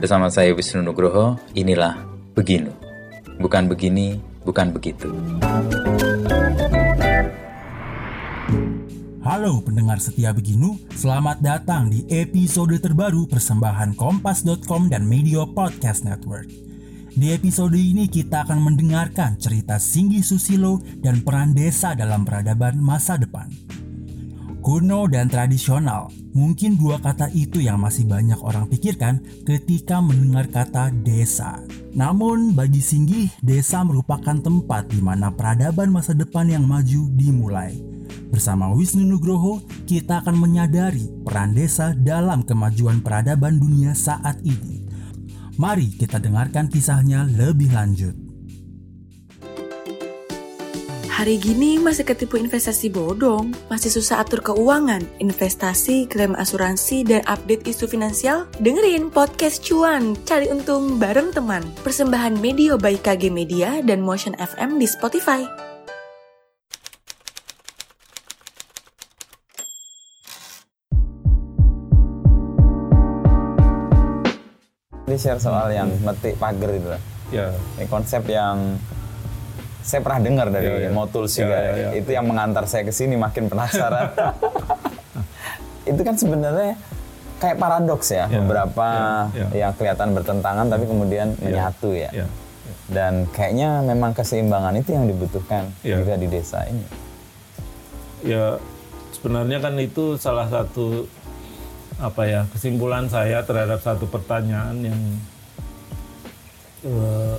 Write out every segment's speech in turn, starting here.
Bersama saya Wisnu Nugroho, inilah Beginu. Bukan begini, bukan begitu. Halo pendengar setia Beginu, selamat datang di episode terbaru persembahan Kompas.com dan Media Podcast Network. Di episode ini kita akan mendengarkan cerita Singgi Susilo dan peran desa dalam peradaban masa depan. Kuno dan tradisional, mungkin dua kata itu yang masih banyak orang pikirkan ketika mendengar kata desa. Namun bagi Singgih, desa merupakan tempat di mana peradaban masa depan yang maju dimulai. Bersama Wisnu Nugroho, kita akan menyadari peran desa dalam kemajuan peradaban dunia saat ini. Mari kita dengarkan kisahnya lebih lanjut. Hari gini masih ketipu investasi bodong, masih susah atur keuangan, investasi, klaim asuransi, dan update isu finansial? Dengerin podcast cuan, cari untung bareng teman. Persembahan Media by KG Media dan Motion FM di Spotify. Dia share soal yang metik pagar itu lah. Ya, Ini konsep yang saya pernah dengar dari Ya, ya. Motul Ya, juga. ya, ya. Itu yang mengantar saya ke sini makin penasaran. itu kan sebenarnya kayak paradoks ya, Ya, beberapa ya, ya. yang kelihatan bertentangan tapi kemudian menyatu ya. ya. Dan kayaknya memang keseimbangan itu yang dibutuhkan Ya. juga di desa ini. Ya, sebenarnya kan itu salah satu apa ya kesimpulan saya terhadap satu pertanyaan yang eh,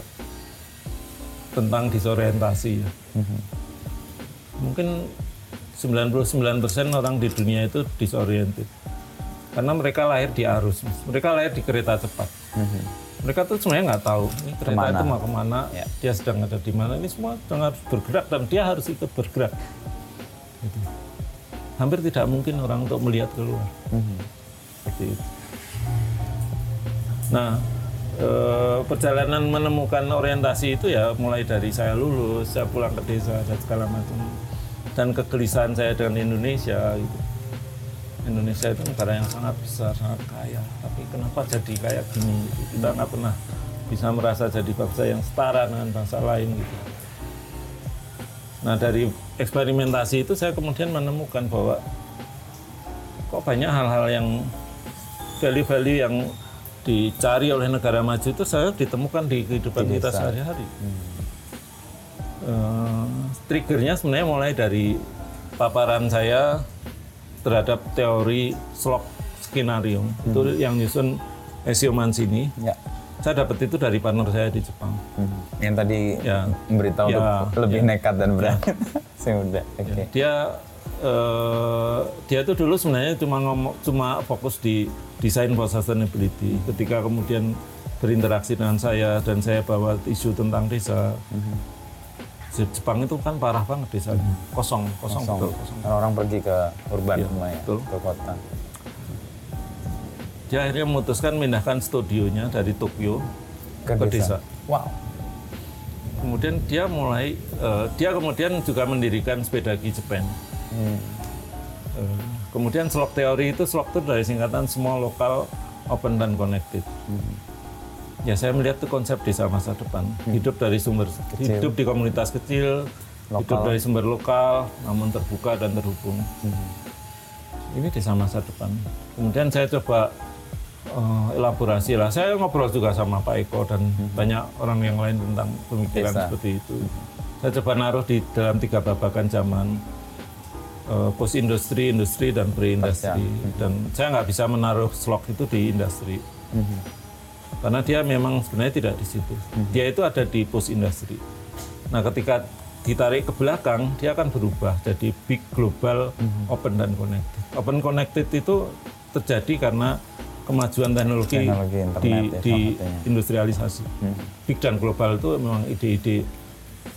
tentang disorientasi ya. Mungkin 99% orang di dunia itu disoriented. Karena mereka lahir di arus, mereka lahir di kereta cepat. Mereka tuh sebenarnya nggak tahu ini kereta Ke mana? itu mau ke mana, Ya. dia sedang ada di mana. Ini semua sedang harus bergerak dan dia harus ikut bergerak. Gitu. Hampir tidak mungkin orang untuk melihat keluar. Seperti itu. Nah, eh, perjalanan menemukan orientasi itu ya mulai dari saya lulus, saya pulang ke desa dan segala macam. Dan kegelisahan saya dengan Indonesia gitu. Indonesia itu negara yang sangat besar, sangat kaya. Tapi kenapa jadi kayak gini? gitu. Kita nggak pernah bisa merasa jadi bangsa yang setara dengan bangsa lain gitu. Nah dari eksperimentasi itu saya kemudian menemukan bahwa kok banyak hal-hal yang value-value yang dicari oleh negara maju itu saya ditemukan di kehidupan Di kita sehari-hari. Eh, triggernya sebenarnya mulai dari paparan saya terhadap teori slot skenario itu yang nyusun Ezio Mancini. Ya. Saya dapat itu dari partner saya di Jepang. Hmm. Yang tadi Ya. memberitahu Ya, lebih ya. nekat dan berani. saya udah. Oke. Dia eh, dia itu dulu sebenarnya cuma ngomong cuma fokus di desain for sustainability. Ketika kemudian berinteraksi dengan saya dan saya bawa isu tentang desa. Jepang itu kan parah banget desanya. Kosong, kosong, Kosong. betul, kosong. Karena orang pergi ke urban Iya, semua ya, betul. ke kota. Dia akhirnya memutuskan memindahkan studionya dari Tokyo Ke, ke desa. Wow. Kemudian dia mulai, eh, dia kemudian juga mendirikan Sepedagi Japan. Hmm. Kemudian slok teori itu slok itu dari singkatan small, lokal, open dan connected. Ya saya melihat itu konsep desa masa depan. Hidup dari sumber Kecil. hidup di komunitas kecil, hidup Lokal. dari sumber lokal, namun terbuka dan terhubung. Ini desa masa depan. Kemudian saya coba eh, elaborasi lah. Saya ngobrol juga sama Pak Eko dan banyak orang yang lain tentang pemikiran Desa. seperti itu. Saya coba naruh di dalam tiga babakan zaman eh, post industri, industri dan pre-industri. Pasca. Dan saya nggak bisa menaruh slot itu di industri. Karena dia memang sebenarnya tidak di situ. Dia itu ada di post industri. Nah, ketika ditarik ke belakang, dia akan berubah jadi big global open dan connected. Open connected itu terjadi karena kemajuan teknologi, Teknologi internet di, ya, di industrialisasi. Big dan global itu memang ide-ide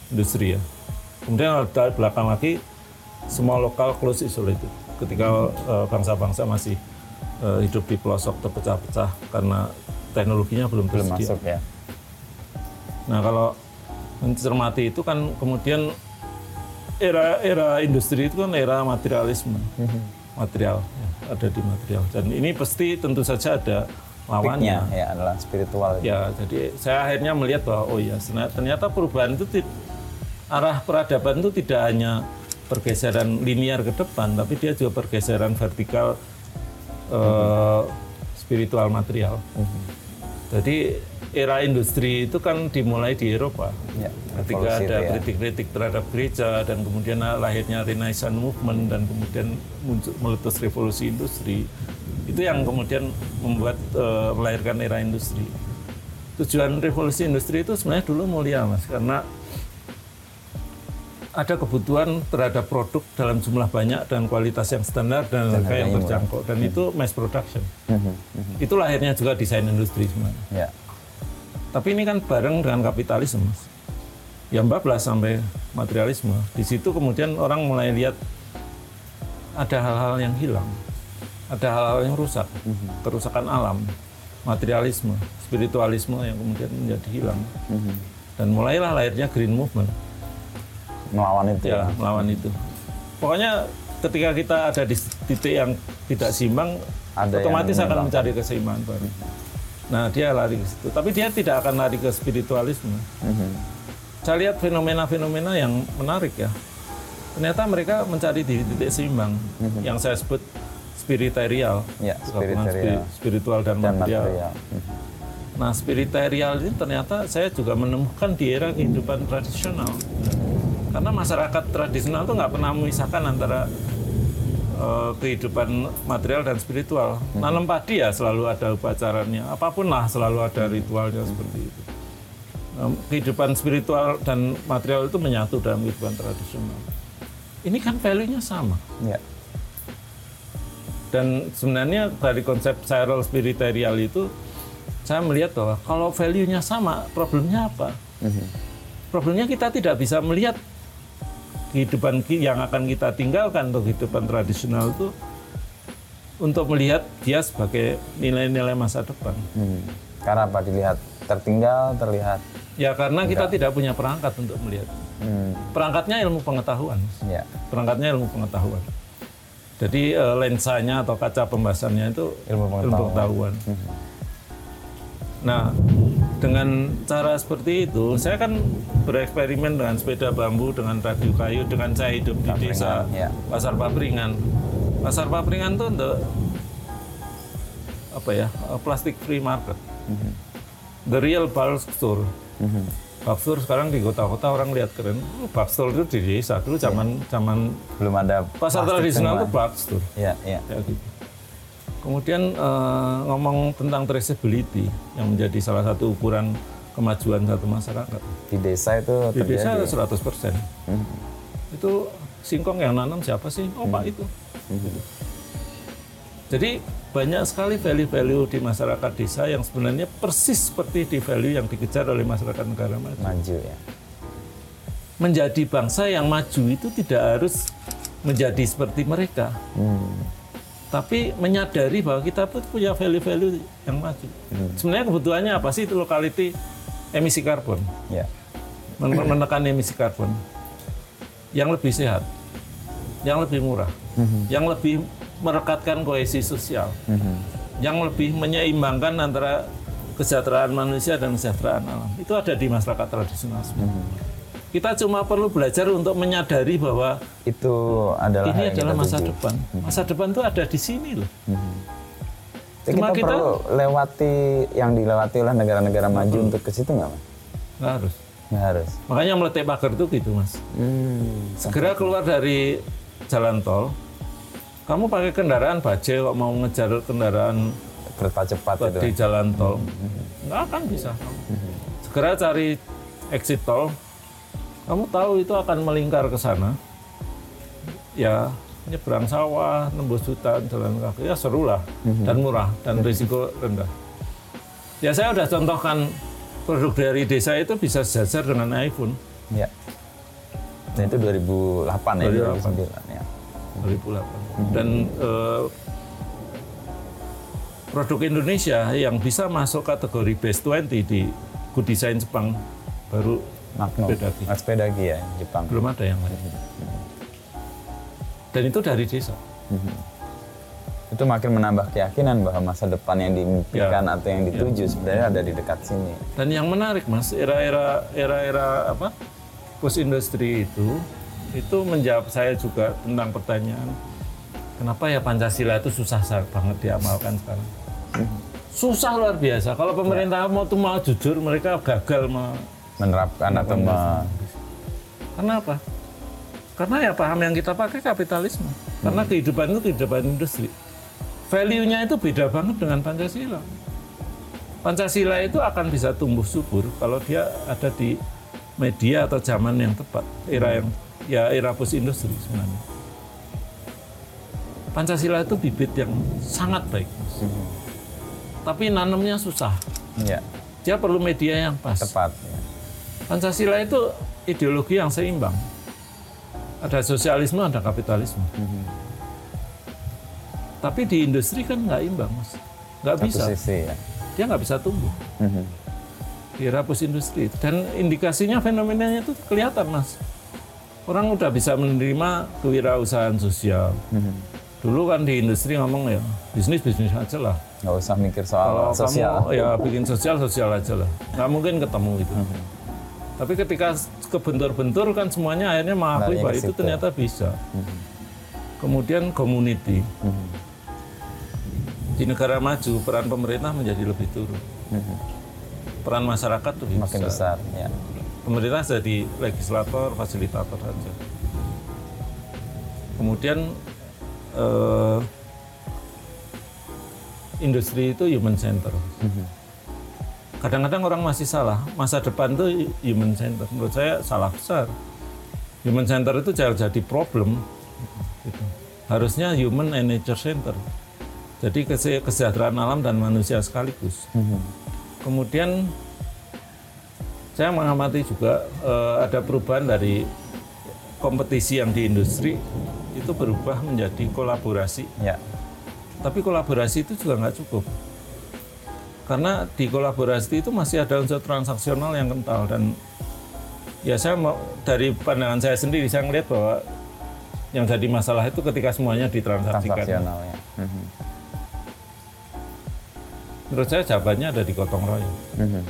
industri ya. Kemudian kalau belakang lagi semua lokal close isolated. Ketika eh, bangsa-bangsa masih eh, hidup di pelosok terpecah-pecah karena teknologinya belum Belum tersedia. masuk ya. Nah kalau mencermati itu kan kemudian era era industri itu kan era materialisme, material ya, ada di material dan ini pasti tentu saja ada lawannya. Ya adalah spiritual. Ya, jadi saya akhirnya melihat bahwa oh ya ternyata perubahan itu arah peradaban itu tidak hanya pergeseran linear ke depan, tapi dia juga pergeseran vertikal eh, spiritual material. Jadi era industri itu kan dimulai di Eropa. Ya, Ketika ada ya. kritik-kritik terhadap gereja dan kemudian lahirnya Renaissance movement dan kemudian muncul meletus revolusi industri itu yang kemudian membuat eh, melahirkan era industri. Tujuan revolusi industri itu sebenarnya dulu mulia mas karena ada kebutuhan terhadap produk dalam jumlah banyak dan kualitas yang standar dan harga yang terjangkau dan itu mass production. Mhm, mhm. Itu lahirnya juga desain industri sebenarnya. Ya. Tapi ini kan bareng dengan kapitalisme, Mas. Ya bablas sampai materialisme. Di situ kemudian orang mulai lihat ada hal-hal yang hilang, ada hal-hal yang rusak, kerusakan alam, materialisme, spiritualisme yang kemudian menjadi hilang. Dan mulailah lahirnya Green Movement, Melawan itu ya ya. melawan itu. Pokoknya ketika kita ada di titik yang tidak seimbang, Ada otomatis akan menyeimbang. mencari keseimbangan baru. Nah dia lari ke situ, tapi dia tidak akan lari ke spiritualisme. Mhm. Saya lihat fenomena-fenomena yang menarik ya. Ternyata mereka mencari di titik seimbang yang saya sebut spiritual, Ya, spiritual. spi- spiritual dan, Dan material. material. Mhm. Nah, spiritual ini ternyata saya juga menemukan di era kehidupan tradisional. Karena masyarakat tradisional tuh nggak pernah memisahkan antara eh, kehidupan material dan spiritual. Nanam padi ya selalu ada upacaranya, apa pun lah selalu ada ritualnya seperti itu. Nah, kehidupan spiritual dan material itu menyatu dalam kehidupan tradisional. Ini kan value-nya sama. Ya. Dan sebenarnya dari konsep spiral spiritual itu saya melihat bahwa kalau value-nya sama, problemnya apa? Mhm. Problemnya kita tidak bisa melihat kehidupan yang akan kita tinggalkan untuk kehidupan tradisional itu untuk melihat dia sebagai nilai-nilai masa depan. Mhm. Karena apa dilihat tertinggal, terlihat. Ya karena kita tidak punya perangkat untuk melihat. Hmm. Perangkatnya ilmu pengetahuan. Ya. Perangkatnya ilmu pengetahuan. Jadi eh, lensanya atau kaca pembahasannya itu Ilmu pengetahuan. pengetahuan. Nah, dengan cara seperti itu, saya kan bereksperimen dengan sepeda bambu, dengan radio kayu, dengan saya hidup di Papringan, desa ya. Pasar Papringan. Pasar Papringan itu untuk apa ya? eh, Plastic free market. The real bulk store. Mhm. Bulk store sekarang di kota-kota orang lihat keren. Oh, bulk store itu di desa dulu zaman zaman Belum ada pasar plastik tradisional itu bulk store. Ya, ya. Ya, gitu. Kemudian eh, ngomong tentang traceability yang menjadi salah satu ukuran kemajuan satu masyarakat. Di desa itu Di desa terjadi. 100%. Mhm. Itu singkong yang nanam siapa sih? Oh Pak itu. Gitu. Jadi banyak sekali value-value di masyarakat desa yang sebenarnya persis seperti di value yang dikejar oleh masyarakat negara maju. Maju ya. Menjadi bangsa yang maju itu tidak harus menjadi seperti mereka. Hmm. Tapi menyadari bahwa kita pun punya value-value yang maju. Sebenarnya kebutuhannya apa sih itu locality emisi karbon, Ya. Men- menekan emisi karbon yang lebih sehat, yang lebih murah, yang lebih merekatkan kohesi sosial, Mhm. yang lebih menyeimbangkan antara kesejahteraan manusia dan kesejahteraan alam. Itu ada di masyarakat tradisional. sebenarnya. Kita cuma perlu belajar untuk menyadari bahwa Itu adalah ini adalah masa tuju. depan. Masa depan itu ada di sini loh. Jadi Cuma kita, kita- perlu lewati yang dilewati oleh negara-negara maju untuk ke situ nggak, Mas? Nggak harus. Nggak harus. Makanya meletek pagar itu gitu mas. Hmm. Segera keluar dari jalan tol, kamu pakai kendaraan baje kok mau ngejar kendaraan Kereta cepat itu. di jalan tol, nggak akan bisa. Segera cari exit tol, kamu tahu itu akan melingkar ke sana. Ya nyebrang sawah, nembus hutan, jalan kaki, ya seru lah dan murah dan risiko rendah. Ya saya udah contohkan produk dari desa itu bisa sejajar dengan iPhone. Ya. Dan itu 2008 ya, 2008. 2009 ya. 2008 dan eh, produk Indonesia yang bisa masuk kategori best 20 di Good Design Jepang baru Magno. Sepedagi. Ah, Sepedagi ya, Jepang. belum ada yang lain dan itu dari desa itu makin menambah keyakinan bahwa masa depan yang dimimpikan atau yang dituju sebenarnya ada di dekat sini. Dan yang menarik mas, era-era era-era apa post industri itu itu menjawab saya juga tentang pertanyaan kenapa ya Pancasila itu susah sa- banget diamalkan sekarang. Susah luar biasa. Kalau pemerintah mau tuh mau jujur mereka gagal me- Menerapkan atau me- Karena apa? Karena ya paham yang kita pakai kapitalisme. Karena kehidupan itu kehidupan industri. Value-nya itu beda banget dengan Pancasila. Pancasila itu akan bisa tumbuh subur kalau dia ada di media atau zaman yang tepat, era yang ya era post industri sebenarnya. Pancasila itu bibit yang sangat baik, Mas. tapi nanamnya susah. ya, Dia perlu media yang pas. tepat. ya. Pancasila itu ideologi yang seimbang. Ada sosialisme, ada kapitalisme. Tapi di industri kan nggak imbang, mas. Nggak Satu bisa. sisi ya. Dia nggak bisa tumbuh. Mhm. Di era post industri. Dan indikasinya fenomenanya itu kelihatan, mas. Orang udah bisa menerima kewirausahaan sosial. Mhm. Dulu kan di industri ngomong ya bisnis bisnis aja lah. Nggak usah mikir soal Kalau sosial. kamu ya bikin sosial sosial aja lah. Nggak mungkin ketemu itu. Mhm. Tapi ketika kebentur-bentur kan semuanya akhirnya mengakui bahwa itu ternyata bisa. Mhm. Kemudian community. Mhm. Di negara maju peran pemerintah menjadi lebih turun. Mhm. Peran masyarakat lebih Makin besar. besar. Ya. Pemerintah jadi legislator, fasilitator saja. Kemudian eh, industri itu human center. Mhm. Kadang-kadang orang masih salah. Masa depan itu human center. Menurut saya salah besar. Human center itu jangan jadi problem. Gitu. Harusnya human and nature center. Jadi kese- kesejahteraan alam dan manusia sekaligus. Mhm. Kemudian saya mengamati juga eh, ada perubahan dari kompetisi yang di industri itu berubah menjadi kolaborasi. Ya. Tapi kolaborasi itu juga nggak cukup. Karena di kolaborasi itu masih ada unsur transaksional yang kental dan ya saya mau dari pandangan saya sendiri saya melihat bahwa yang jadi masalah itu ketika semuanya ditransaksikan. Transaksional ya. Mhm. Menurut saya jawabannya ada di gotong royong. Mhm.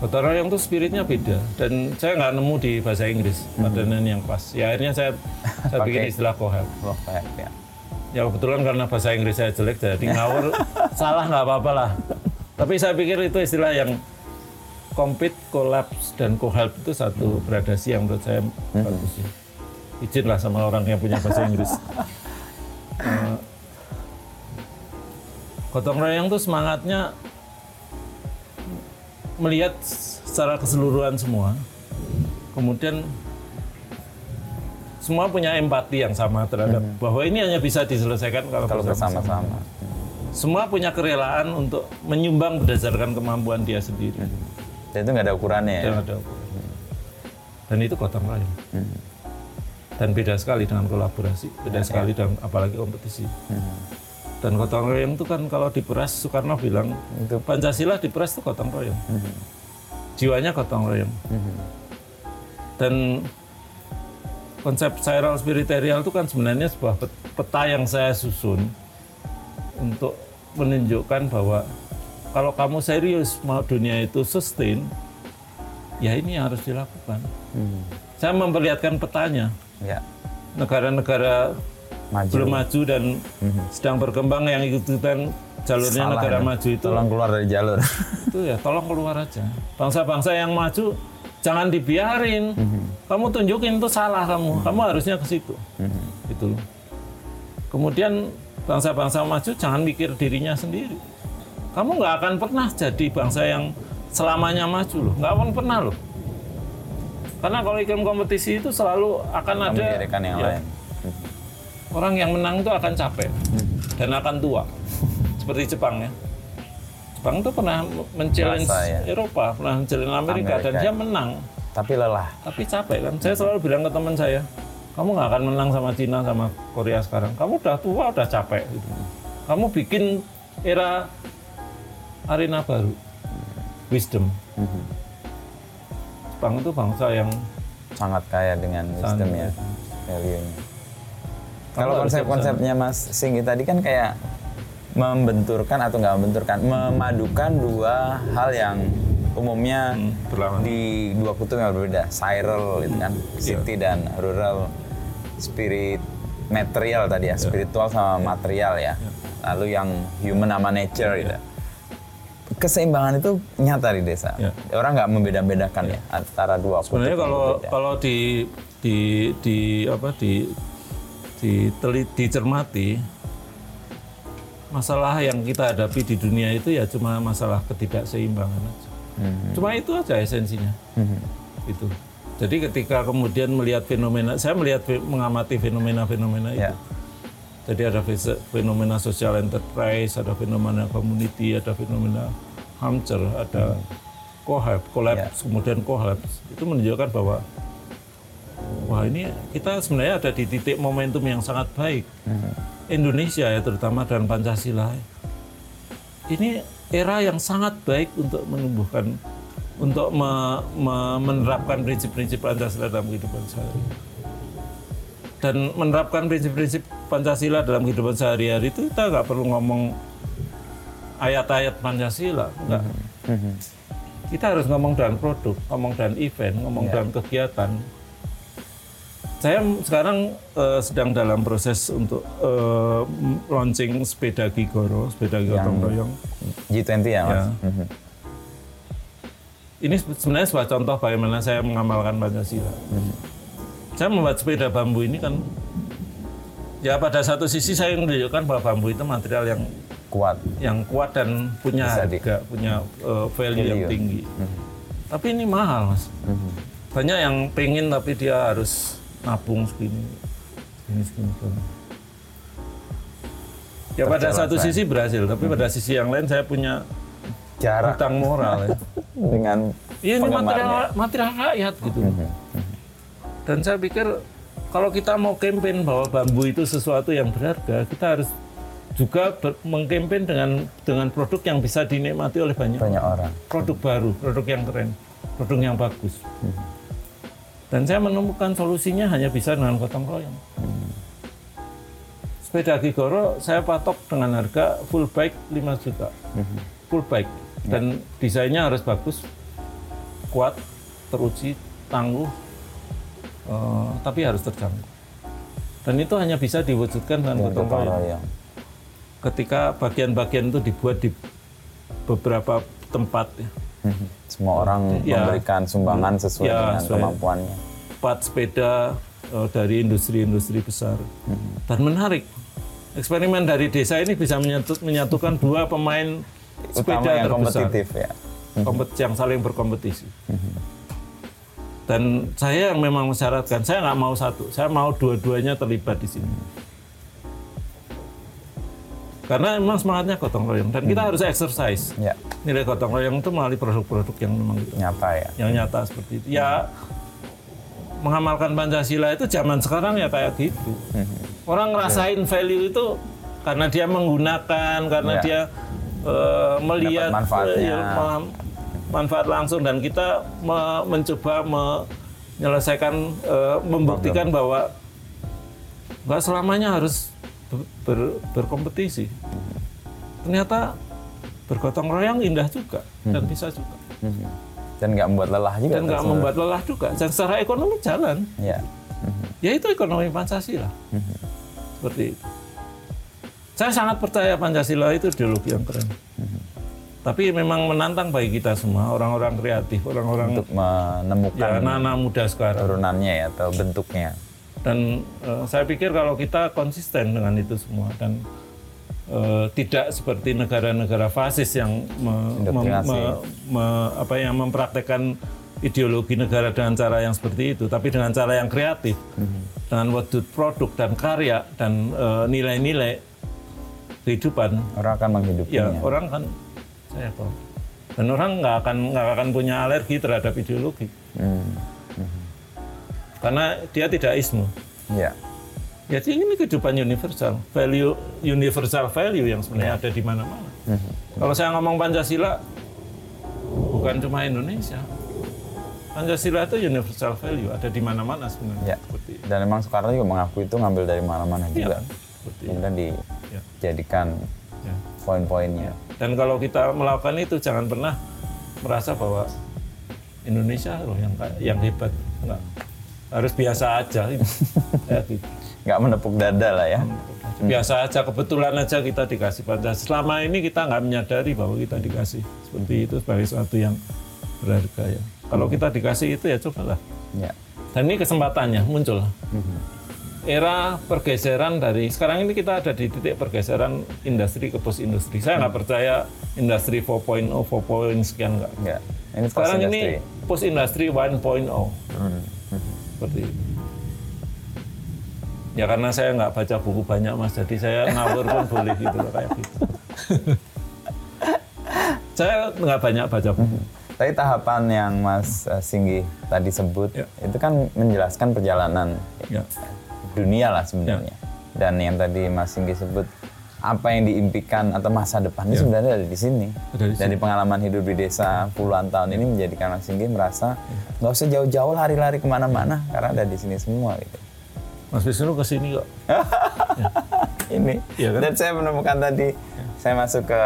Gotong royong itu spiritnya beda dan saya nggak nemu di bahasa Inggris padanan yang pas. Ya akhirnya saya saya Pakai. bikin istilah kohel. Kayak, ya. Ya kebetulan karena bahasa Inggris saya jelek jadi ngawur salah nggak apa-apa lah. Tapi saya pikir itu istilah yang compete, collapse, dan co-help itu satu gradasi yang menurut saya bagus ya. Izin lah sama orang yang punya bahasa Inggris. Eh, Gotong royong itu semangatnya melihat secara keseluruhan semua. Kemudian semua punya empati yang sama terhadap bahwa ini hanya bisa diselesaikan kalau, Kalau bersama-sama. bersama-sama. Semua punya kerelaan untuk menyumbang berdasarkan kemampuan dia sendiri. Dan itu nggak ada ukurannya ya. Dan ada ukuran. Dan itu gotong royong. Dan beda sekali dengan kolaborasi, beda sekali dengan apalagi kompetisi. Dan gotong royong itu kan kalau diperas Soekarno bilang Itu. Pancasila diperas itu gotong royong. Jiwanya gotong royong. Dan konsep spiral spiritual itu kan sebenarnya sebuah pet- peta yang saya susun untuk menunjukkan bahwa kalau kamu serius mau dunia itu sustain, ya ini yang harus dilakukan. Saya memperlihatkan petanya. Ya. Negara-negara Maju. belum maju dan sedang berkembang yang ikutan jalurnya Salah negara ya. maju itu Tolong keluar dari jalur. itu ya tolong keluar aja. Bangsa-bangsa yang maju jangan dibiarin. Kamu tunjukin itu salah kamu. Kamu harusnya ke situ. Gitu loh. Kemudian bangsa-bangsa maju jangan mikir dirinya sendiri. Kamu nggak akan pernah jadi bangsa yang selamanya maju loh. Nggak akan pernah loh. Karena kalau iklim kompetisi itu selalu akan ada Memikirkan yang ya, lain. orang yang menang itu akan capek dan akan tua seperti Jepang ya Jepang itu pernah men-challenge Merasa, ya. Eropa pernah men-challenge Amerika, dan Amerika. dia menang Tapi lelah. tapi capek kan saya selalu bilang ke teman saya kamu nggak akan menang sama Cina sama Korea sekarang. Kamu udah tua udah capek gitu. kamu bikin era arena baru. Wisdom. Jepang itu bangsa yang Sangat kaya dengan wisdom ya. Value-nya. Kalau konsep-konsepnya Mas Singgi tadi kan kayak membenturkan atau nggak membenturkan, memadukan dua hal yang umumnya Hmm, di dua kutub yang berbeda, spiral gitu kan, city dan rural, spirit material tadi ya, spiritual sama material ya. Lalu yang human sama nature gitu. Keseimbangan itu nyata di desa. Ya. Orang nggak membeda-bedakan ya antara dua. Sebenarnya kalau kalau di di di apa di di telit- dicermati masalah yang kita hadapi di dunia itu ya cuma masalah ketidakseimbangan aja. Cuma itu aja esensinya. Itu. Jadi ketika kemudian melihat fenomena, saya melihat mengamati fenomena-fenomena itu. Ya. Jadi ada fenomena social enterprise, ada fenomena community, ada fenomena hamster, ada collapse, collapse kemudian collapse. Itu menunjukkan bahwa wah ini kita sebenarnya ada di titik momentum yang sangat baik. Indonesia ya terutama dan Pancasila. Ini era yang sangat baik untuk menumbuhkan untuk me- me- menerapkan prinsip-prinsip Pancasila dalam kehidupan sehari dan menerapkan prinsip-prinsip Pancasila dalam kehidupan sehari-hari itu kita nggak perlu ngomong ayat-ayat Pancasila, enggak. Kita harus ngomong dan produk, ngomong dan event, ngomong dan kegiatan. Saya sekarang eh, sedang dalam proses untuk m- launching sepeda Gigoro, sepeda gotong royong. G20 ya mas. Ya. Mhm. Ini se- sebenarnya sebuah contoh bagaimana saya mengamalkan Pancasila. Saya membuat sepeda bambu ini kan, ya pada satu sisi saya menunjukkan bahwa bambu itu material yang Kuat. yang kuat dan punya Bisa di- harga, punya uh, value yang tinggi. Tapi ini mahal, mas. Banyak yang pengen tapi dia harus nabung segini, segini, segini. segini. Ya pada satu sisi berhasil, tapi pada sisi yang lain saya punya Jarak hutang moral ya. dengan Iya ini material material rakyat gitu. Dan saya pikir kalau kita mau campaign bahwa bambu itu sesuatu yang berharga, kita harus juga mengkampanye dengan dengan produk yang bisa dinikmati oleh banyak, orang. banyak orang. produk baru, produk yang keren, produk yang bagus. Dan saya menemukan solusinya hanya bisa dengan gotong royong. Sepeda Gigoro saya patok dengan harga full bike 5 juta. Full bike. Dan desainnya harus bagus, kuat, teruji, tangguh, eh, tapi harus terjangkau. Dan itu hanya bisa diwujudkan dengan gotong royong ketika bagian-bagian itu dibuat di beberapa tempat ya. Mhm. Semua orang Ya. memberikan sumbangan sesuai Ya, dengan sesuai. kemampuannya. Part sepeda eh, dari industri-industri besar. Dan menarik. Eksperimen dari desa ini bisa menyatu- menyatukan dua pemain Utama yang terbesar. kompetitif ya. Kompet- yang saling berkompetisi. Dan saya yang memang mensyaratkan, saya nggak mau satu, saya mau dua-duanya terlibat di sini. Karena memang semangatnya gotong royong dan kita harus exercise Ya, nilai gotong royong itu melalui produk-produk yang memang itu nyata ya. yang nyata seperti itu. Ya mengamalkan Pancasila itu zaman sekarang ya kayak gitu. Orang ngerasain value itu karena dia menggunakan, karena Ya. dia eh, melihat Dapat manfaatnya. eh, ya, ma- manfaat langsung dan kita me- mencoba menyelesaikan, eh, membuktikan bahwa nggak selamanya harus ber- ber- berkompetisi. Ternyata bergotong royong indah juga dan bisa juga Mhm. Dan nggak membuat lelah juga. dan nggak membuat lelah juga. Dan secara ekonomi jalan. Ya. Ya itu ekonomi Pancasila. Seperti itu. Saya sangat percaya Pancasila itu ideologi yang keren. Tapi memang menantang bagi kita semua, orang-orang kreatif, orang-orang Untuk menemukan ya anak-anak muda sekarang. turunannya ya atau bentuknya. Dan eh, saya pikir kalau kita konsisten dengan itu semua dan eh, tidak seperti negara-negara fasis yang me- Indoktrinasi. me- me- apa yang mempraktekkan ideologi negara dengan cara yang seperti itu, tapi dengan cara yang kreatif, dengan wujud produk dan karya dan eh, nilai-nilai kehidupan, Orang akan ya menghidupinya. orang kan saya tahu. Dan orang nggak akan nggak akan punya alergi terhadap ideologi, Hmm. karena dia tidak ismu. Ya. Jadi ini kehidupan universal, value universal value yang sebenarnya ada di mana-mana. Kalau saya ngomong Pancasila, bukan cuma Indonesia. Pancasila itu universal value, ada di mana-mana sebenarnya. Ya. Dan memang Soekarno juga mengaku itu ngambil dari mana-mana Iya juga. kan? Seperti itu. Ya. dijadikan Ya. poin-poinnya. Dan kalau kita melakukan itu jangan pernah merasa bahwa Indonesia loh yang yang hebat. Enggak. Harus biasa aja. ya, gitu. Nggak menepuk dada lah ya. Biasa aja, kebetulan aja kita dikasih Pancasila. Selama ini kita nggak menyadari bahwa kita dikasih seperti itu sebagai sesuatu yang berharga ya. Kalau kita dikasih itu ya cobalah. Ya. Dan ini kesempatannya muncul. Era pergeseran dari sekarang ini kita ada di titik pergeseran industri ke post industri. Saya nggak percaya industri 4.0, 4. sekian nggak. Nggak. Ini post Sekarang industry. ini post industry 1.0. Seperti itu. Ya karena saya nggak baca buku banyak mas, jadi saya ngawur pun boleh gitu loh kayak gitu. saya nggak banyak baca buku. Tapi tahapan yang Mas eh, Singgi tadi sebut Ya. itu kan menjelaskan perjalanan Ya. Dunia lah sebenarnya. Dan yang tadi Mas Singgi sebut apa yang diimpikan atau masa depannya Ya. sebenarnya ada di sini. Ada di Dari pengalaman hidup di desa puluhan tahun ini menjadikan Mas Singgi merasa nggak usah jauh-jauh lari-lari ke mana-mana karena ada di sini semua gitu. Mas Wisnu ke sini kok. Ini. Iya kan? Dan saya menemukan tadi saya masuk ke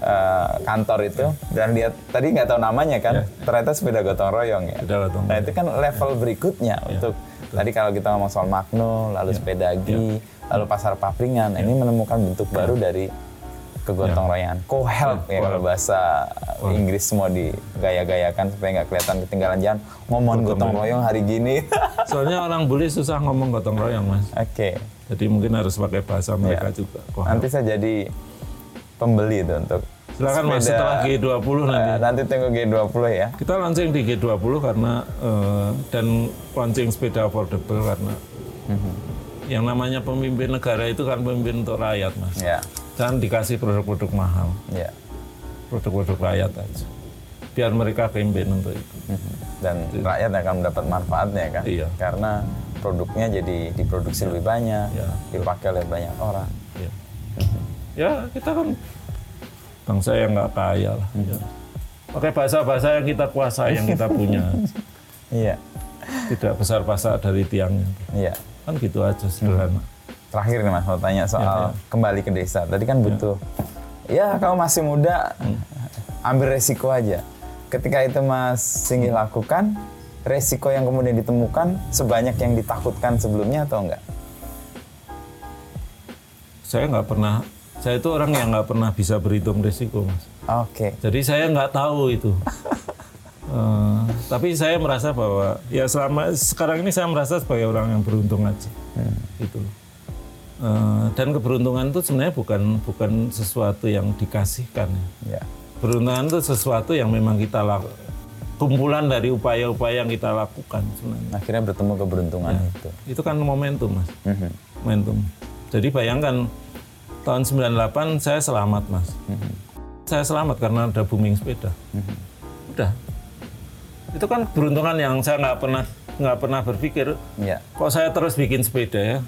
eh, kantor itu dan lihat tadi nggak tahu namanya kan ternyata sepeda gotong royong ya. Sepeda gotong Nah itu kan level berikutnya untuk tadi kalau kita ngomong soal Magno, lalu sepedagi, lalu pasar papringan, ini menemukan bentuk baru dari kegotong royongan. Co-help ya kalau bahasa Inggris semua digaya-gayakan supaya nggak kelihatan ketinggalan jalan. Ngomong gotong royong hari gini. Soalnya orang bule susah ngomong gotong royong mas. Oke. Jadi mungkin harus pakai bahasa mereka juga. Nanti saya jadi pembeli itu untuk Silakan mas setelah G20 nanti. Eh, nanti tunggu G20 ya. Kita launching di G20 karena eh, dan launching sepeda affordable karena Mhm. yang namanya pemimpin negara itu kan pemimpin untuk rakyat mas. Ya, Jangan dikasih produk-produk mahal, ya. produk-produk rakyat aja. Biar mereka campaign untuk itu. Mhm. Dan rakyat akan mendapat manfaatnya kan? Iya. Karena produknya jadi diproduksi lebih banyak, Iya. dipakai oleh banyak orang. Ya, ya kita kan bangsa yang nggak kaya lah. Ya. Pakai bahasa-bahasa yang kita kuasai, yang kita punya. Iya, Tidak besar-besar dari tiangnya. iya. Kan gitu aja sederhana. Terakhir nih mas mau tanya soal Iya, iya. kembali ke desa. Tadi kan butuh, ya kamu masih muda, Hmm. ambil resiko aja. Ketika itu mas Singgih lakukan, resiko yang kemudian ditemukan sebanyak yang ditakutkan sebelumnya atau enggak? Saya nggak pernah, saya itu orang yang nggak pernah bisa berhitung risiko, mas. Oke, Jadi saya nggak tahu itu. Eh, tapi saya merasa bahwa ya selama sekarang ini saya merasa sebagai orang yang beruntung aja, gitu. Eh, dan keberuntungan itu sebenarnya bukan bukan sesuatu yang dikasihkan. ya. ya. Keberuntungan itu sesuatu yang memang kita lakukan, kumpulan dari upaya-upaya yang kita lakukan sebenarnya. Akhirnya bertemu keberuntungan Ya. itu. Itu kan momentum, mas. Mhm. Momentum. Jadi bayangkan tahun 98 saya selamat, mas. Saya selamat karena ada booming sepeda. Udah. Itu kan keberuntungan yang saya nggak pernah nggak pernah berpikir Ya, kok saya terus bikin sepeda ya.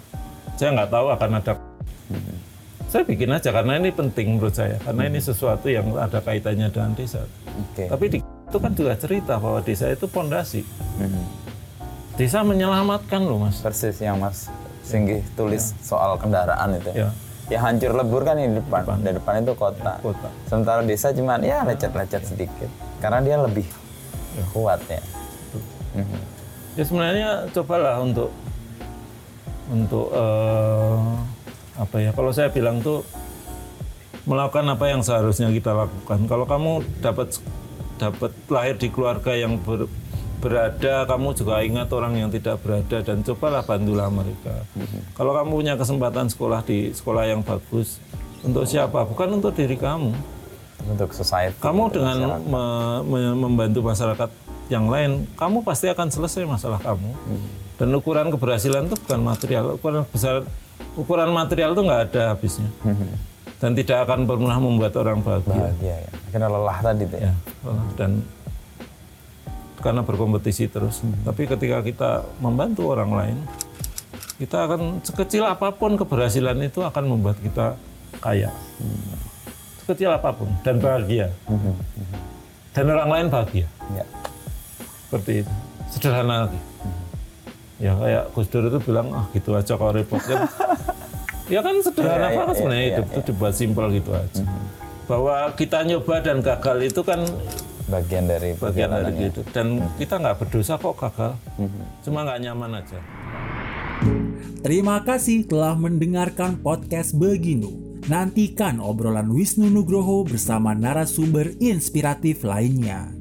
Saya nggak tahu akan ada. Saya bikin aja karena ini penting menurut saya. Karena ini sesuatu yang ada kaitannya dengan desa. oke. Tapi di, itu kan juga cerita bahwa desa itu pondasi. Mhm. Desa menyelamatkan loh mas. Persis yang Mas Singgih tulis soal kendaraan itu. Ya. Ya hancur lebur kan di depan. Di depan itu kota. Kota. Sementara desa cuman ya lecet-lecet sedikit. Karena dia lebih kuat ya. Mhm. Ya sebenarnya cobalah untuk untuk eh, apa ya? Kalau saya bilang tuh melakukan apa yang seharusnya kita lakukan. Kalau kamu dapat dapat lahir di keluarga yang ber- berada, kamu juga ingat orang yang tidak berada dan cobalah bantulah mereka. Kalau kamu punya kesempatan sekolah di sekolah yang bagus, untuk siapa? Bukan untuk diri kamu. Untuk society. Kamu untuk dengan masyarakat. me- me- membantu masyarakat yang lain, kamu pasti akan selesai masalah kamu. Dan ukuran keberhasilan itu bukan material. Ukuran besar, ukuran material itu nggak ada habisnya. Dan tidak akan pernah membuat orang bahagia. bahagia ya. Akhirnya lelah tadi tuh. Ya, oh, dan karena berkompetisi terus. Tapi ketika kita membantu orang lain, kita akan sekecil apa pun keberhasilan itu akan membuat kita kaya. Sekecil apa pun dan bahagia. Dan orang lain bahagia. Ya. Seperti itu. Sederhana lagi. Ya kayak Gus Dur itu bilang, ah gitu aja kok repot kan. Ya kan sederhana Iya, iya, banget iya, sebenarnya iya, hidup itu dibuat simpel gitu aja. Bahwa kita nyoba dan gagal itu kan bagian dari bagian dari gitu. Dan kita nggak berdosa kok gagal. Cuma nggak nyaman aja. Terima kasih telah mendengarkan podcast Beginu. Nantikan obrolan Wisnu Nugroho bersama narasumber inspiratif lainnya.